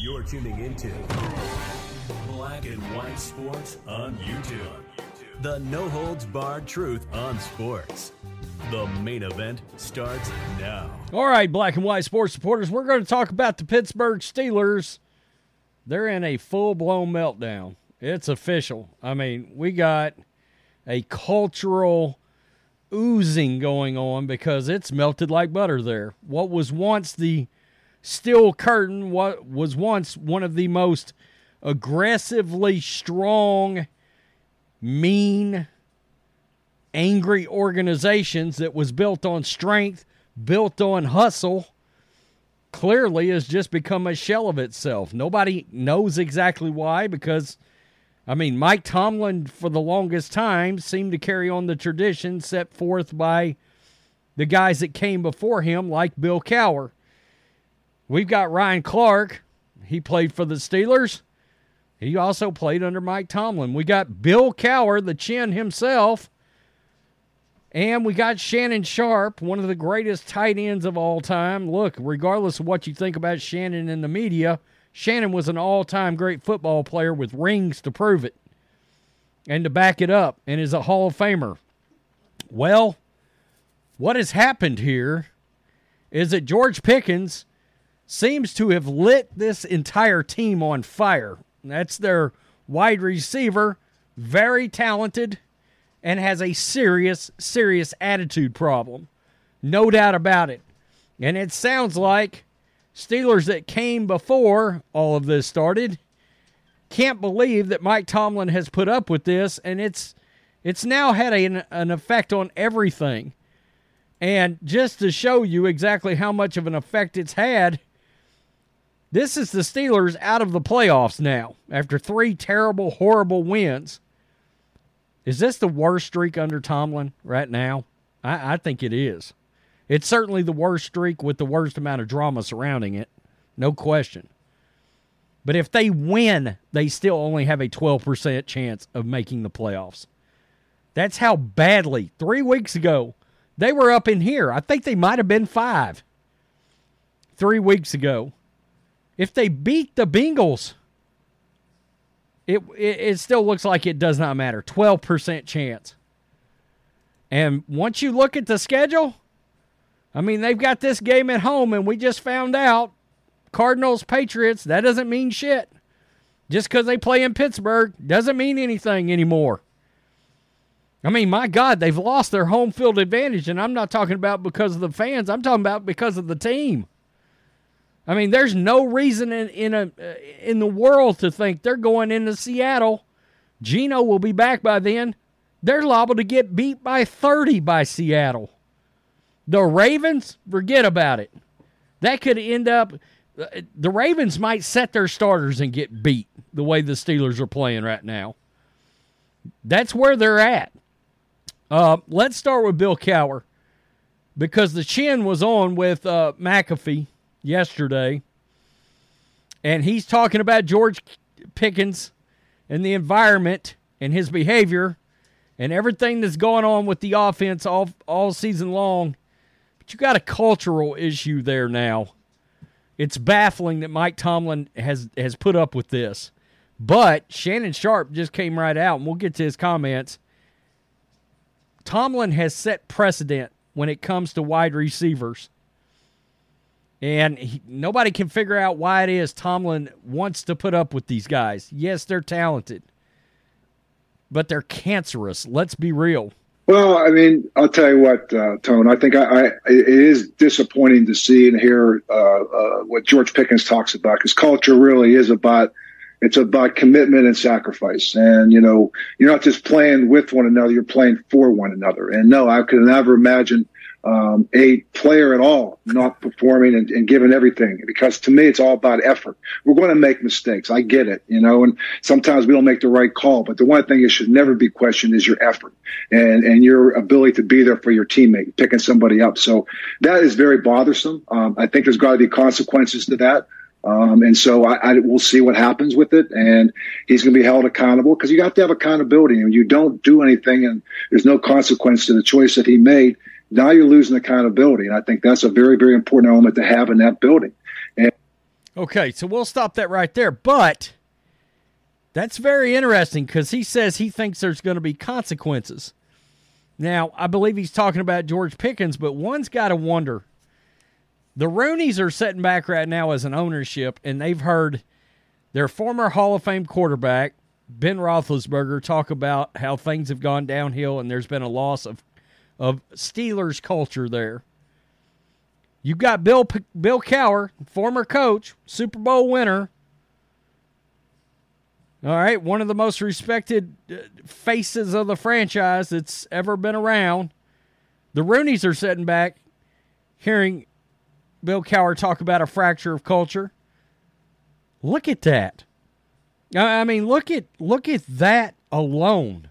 You're tuning into Black and White Sports on YouTube. The no holds barred truth on sports. The main event starts now. All right, black and white sports supporters, we're going to talk about the Pittsburgh Steelers. They're in a full blown meltdown. It's official. I mean, we got a cultural oozing going on because it's melted like butter there. What was once the steel curtain, what was once one of the most aggressively strong, mean, angry organizations that was built on strength, built on hustle, clearly has just become a shell of itself. Nobody knows exactly why because I mean, Mike Tomlin, for the longest time, seemed to carry on the tradition set forth by the guys that came before him, like Bill Cowher. We've got Ryan Clark. He played for the Steelers. He also played under Mike Tomlin. We got Bill Cowher, the chin himself. And we got Shannon Sharpe, one of the greatest tight ends of all time. Look, regardless of what you think about Shannon in the media, Shannon was an all time great football player with rings to prove it and to back it up and is a Hall of Famer. Well, what has happened here is that George Pickens seems to have lit this entire team on fire. That's their wide receiver, very talented, and has a serious, serious attitude problem. No doubt about it. And it sounds like Steelers that came before all of this started can't believe that Mike Tomlin has put up with this, and it's it's now had a, an effect on everything. And just to show you exactly how much of an effect it's had, this is the Steelers out of the playoffs now after three terrible, horrible wins. Is this the worst streak under Tomlin right now? I, I think it is. It's certainly the worst streak with the worst amount of drama surrounding it, no question. But if they win, they still only have a 12% chance of making the playoffs. That's how badly, three weeks ago, they were up in here. I think they might have been five three weeks ago. If they beat the Bengals, it, it, it still looks like it does not matter. 12% chance. And once you look at the schedule, I mean, they've got this game at home, and we just found out Cardinals, Patriots, that doesn't mean shit. Just because they play in Pittsburgh doesn't mean anything anymore. I mean, my God, they've lost their home field advantage, and I'm not talking about because of the fans. I'm talking about because of the team. I mean, there's no reason in in a uh, in the world to think they're going into Seattle. Geno will be back by then. They're liable to get beat by 30 by Seattle. The Ravens, forget about it. That could end up. The Ravens might set their starters and get beat the way the Steelers are playing right now. That's where they're at. Uh, let's start with Bill Cowher because the chin was on with uh, McAfee yesterday, and he's talking about George Pickens and the environment and his behavior and everything that's going on with the offense all all season long but you got a cultural issue there now. It's baffling that Mike Tomlin has has put up with this. But Shannon Sharpe just came right out, and we'll get to his comments. Tomlin has set precedent when it comes to wide receivers. And he, nobody can figure out why it is Tomlin wants to put up with these guys. Yes, they're talented, but they're cancerous. Let's be real. Well, I mean, I'll tell you what, uh, Tone. I think I, I, it is disappointing to see and hear uh, uh, what George Pickens talks about because culture really is about it's about commitment and sacrifice. And you know, you're not just playing with one another; you're playing for one another. And no, I could never imagine um, a player at all not performing and, and, giving everything because to me it's all about effort. We're going to make mistakes. I get it, you know, and sometimes we don't make the right call. But the one thing that should never be questioned is your effort and and your ability to be there for your teammate, picking somebody up. So that is very bothersome. Um, I think there's got to be consequences to that. Um, and so I, I will see what happens with it. And he's going to be held accountable because you have to have accountability. And you don't do anything and there's no consequence to the choice that he made now you're losing accountability. And I think that's a very, very important element to have in that building. And Okay, so we'll stop that right there. But that's very interesting because he says he thinks there's going to be consequences. Now, I believe he's talking about George Pickens, but one's got to wonder. The Rooneys are sitting back right now as an ownership, and they've heard their former Hall of Fame quarterback, Ben Roethlisberger, talk about how things have gone downhill and there's been a loss of, of Steelers culture there. You've got Bill Bill Cowher, former coach, Super Bowl winner. All right, one of the most respected uh, faces of the franchise that's ever been around. The Rooneys are sitting back, hearing Bill Cowher talk about a fracture of culture. Look at that. I mean, look at look at that alone.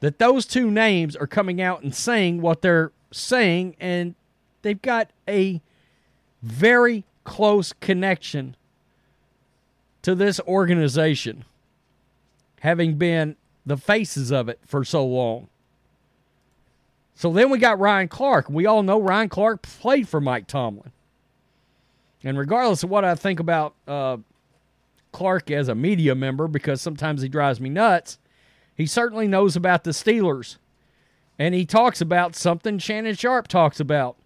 That those two names are coming out and saying what they're saying, and they've got a very close connection to this organization, having been the faces of it for so long. So then we got Ryan Clark. We all know Ryan Clark played for Mike Tomlin. And regardless of what I think about uh, Clark as a media member, because sometimes he drives me nuts, he certainly knows about the Steelers. And he talks about something Shannon Sharpe talks about.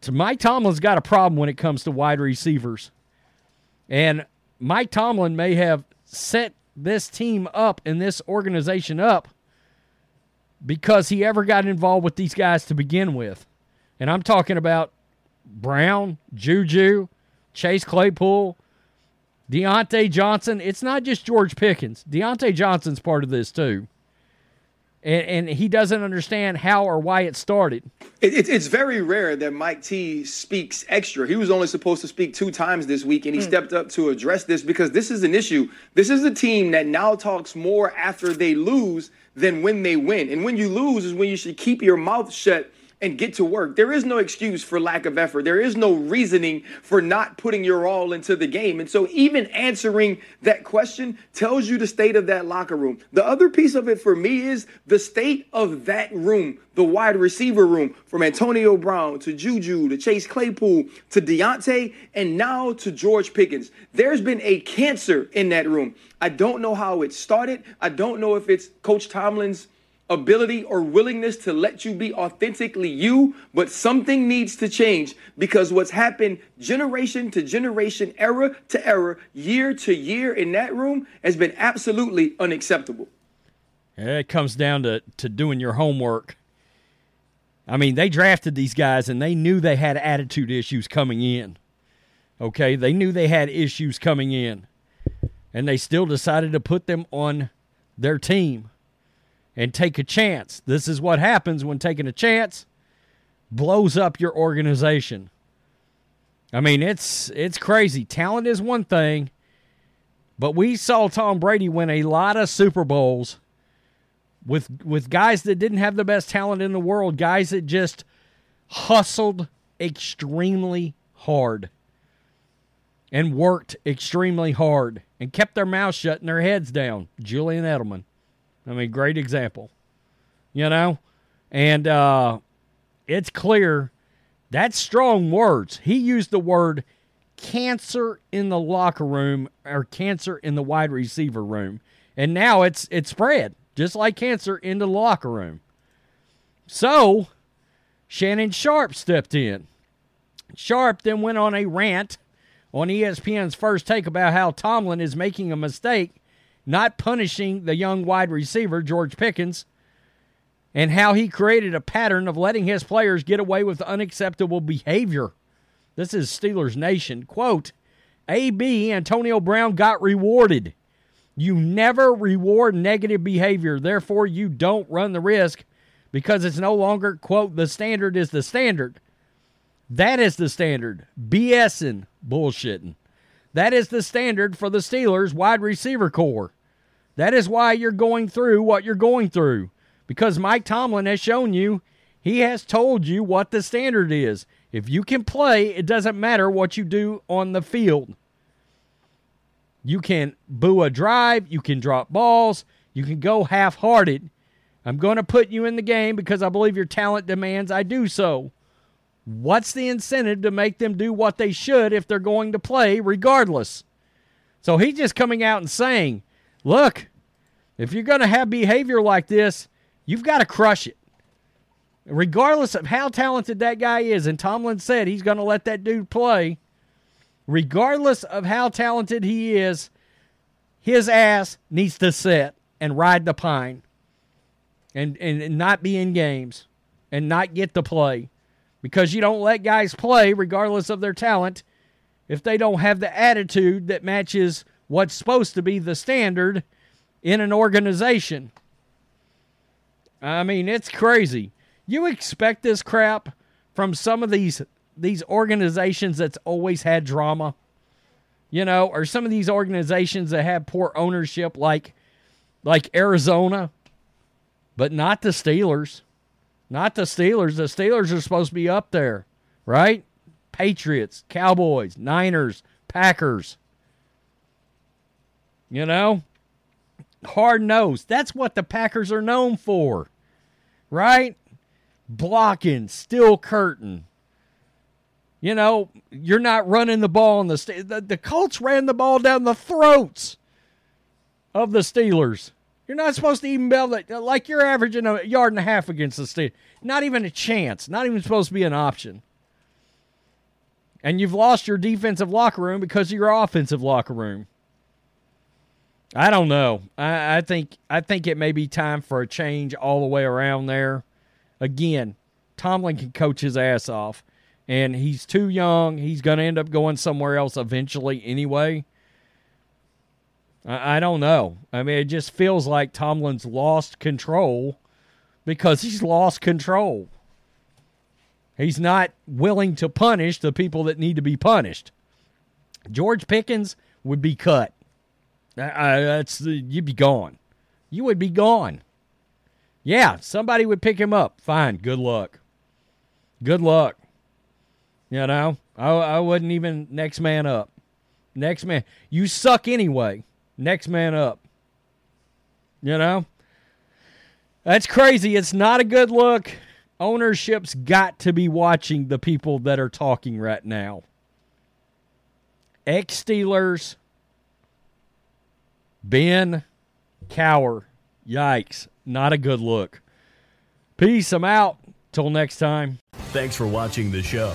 So Mike Tomlin's got a problem when it comes to wide receivers. And Mike Tomlin may have set this team up and this organization up because he ever got involved with these guys to begin with. And I'm talking about Brown, Juju, Chase Claypool, Diontae Johnson. It's not just George Pickens. Diontae Johnson's part of this too and, and he doesn't understand how or why it started. It, it, it's very rare that Mike T speaks extra. He was only supposed to speak two times this week, and he mm. stepped up to address this because this is an issue. This is a team that now talks more after they lose than when they win. And when you lose is when you should keep your mouth shut and get to work. There is no excuse for lack of effort. There is no reasoning for not putting your all into the game. And so, even answering that question tells you the state of that locker room. The other piece of it for me is the state of that room, the wide receiver room, from Antonio Brown to Juju to Chase Claypool to Diontae and now to George Pickens. There's been a cancer in that room. I don't know how it started. I don't know if it's Coach Tomlin's ability or willingness to let you be authentically you, but something needs to change because what's happened generation to generation, era to era, year to year in that room has been absolutely unacceptable. It comes down to, to doing your homework. I mean, they drafted these guys and they knew they had attitude issues coming in. Okay, they knew they had issues coming in. And they still decided to put them on their team and take a chance. This is what happens when taking a chance blows up your organization. I mean, it's it's crazy. Talent is one thing, but we saw Tom Brady win a lot of Super Bowls with with guys that didn't have the best talent in the world, guys that just hustled extremely hard and worked extremely hard and kept their mouths shut and their heads down. Julian Edelman. I mean, great example. You know? And uh, it's clear that's strong words. He used the word cancer in the locker room or cancer in the wide receiver room. And now it's it's spread, just like cancer in the locker room. So Shannon Sharpe stepped in. Sharpe then went on a rant on ESPN's first take about how Tomlin is making a mistake not punishing the young wide receiver, George Pickens, and how he created a pattern of letting his players get away with unacceptable behavior. This is Steelers Nation. Quote AB, Antonio Brown got rewarded. You never reward negative behavior, therefore, you don't run the risk because it's no longer, quote, the standard is the standard. That is the standard. BSing, bullshitting. That is the standard for the Steelers wide receiver corps. That is why you're going through what you're going through. Because Mike Tomlin has shown you, he has told you what the standard is. If you can play, it doesn't matter what you do on the field. You can boo a drive, you can drop balls, you can go half hearted. I'm going to put you in the game because I believe your talent demands I do so. What's the incentive to make them do what they should if they're going to play regardless? So he's just coming out and saying, look, if you're going to have behavior like this, you've got to crush it. Regardless of how talented that guy is, and Tomlin said he's going to let that dude play, regardless of how talented he is, his ass needs to sit and ride the pine and, and not be in games and not get to play because you don't let guys play regardless of their talent if they don't have the attitude that matches what's supposed to be the standard in an organization. I mean, it's crazy. You expect this crap from some of these these organizations that's always had drama, you know, or some of these organizations that have poor ownership like like Arizona, but not the Steelers. Not the Steelers. The Steelers are supposed to be up there, right? Patriots, Cowboys, Niners, Packers. You know? Hard nose. That's what the Packers are known for, right? Blocking, steel curtain. You know, you're not running the ball in the, st- the the Colts ran the ball down the throats of the Steelers. You're not supposed to even be able to, like you're averaging a yard and a half against the state. Not even a chance. Not even supposed to be an option. And you've lost your defensive locker room because of your offensive locker room. I don't know. I, I think I think it may be time for a change all the way around there. Again, Tomlin can coach his ass off, and he's too young. He's going to end up going somewhere else eventually anyway. I, I don't know. I mean, it just feels like Tomlin's lost control because he's lost control. He's not willing to punish the people that need to be punished. George Pickens would be cut. I, that's you'd be gone. You would be gone. Yeah, somebody would pick him up. Fine. Good luck. Good luck. You know, I, I wouldn't even next man up. Next man. You suck anyway. Next man up. You know? That's crazy. It's not a good look. Ownership's got to be watching the people that are talking right now. Ex Steelers, Ben Cowher. Yikes. Not a good look. Peace. I'm out. Till next time. Thanks for watching the show.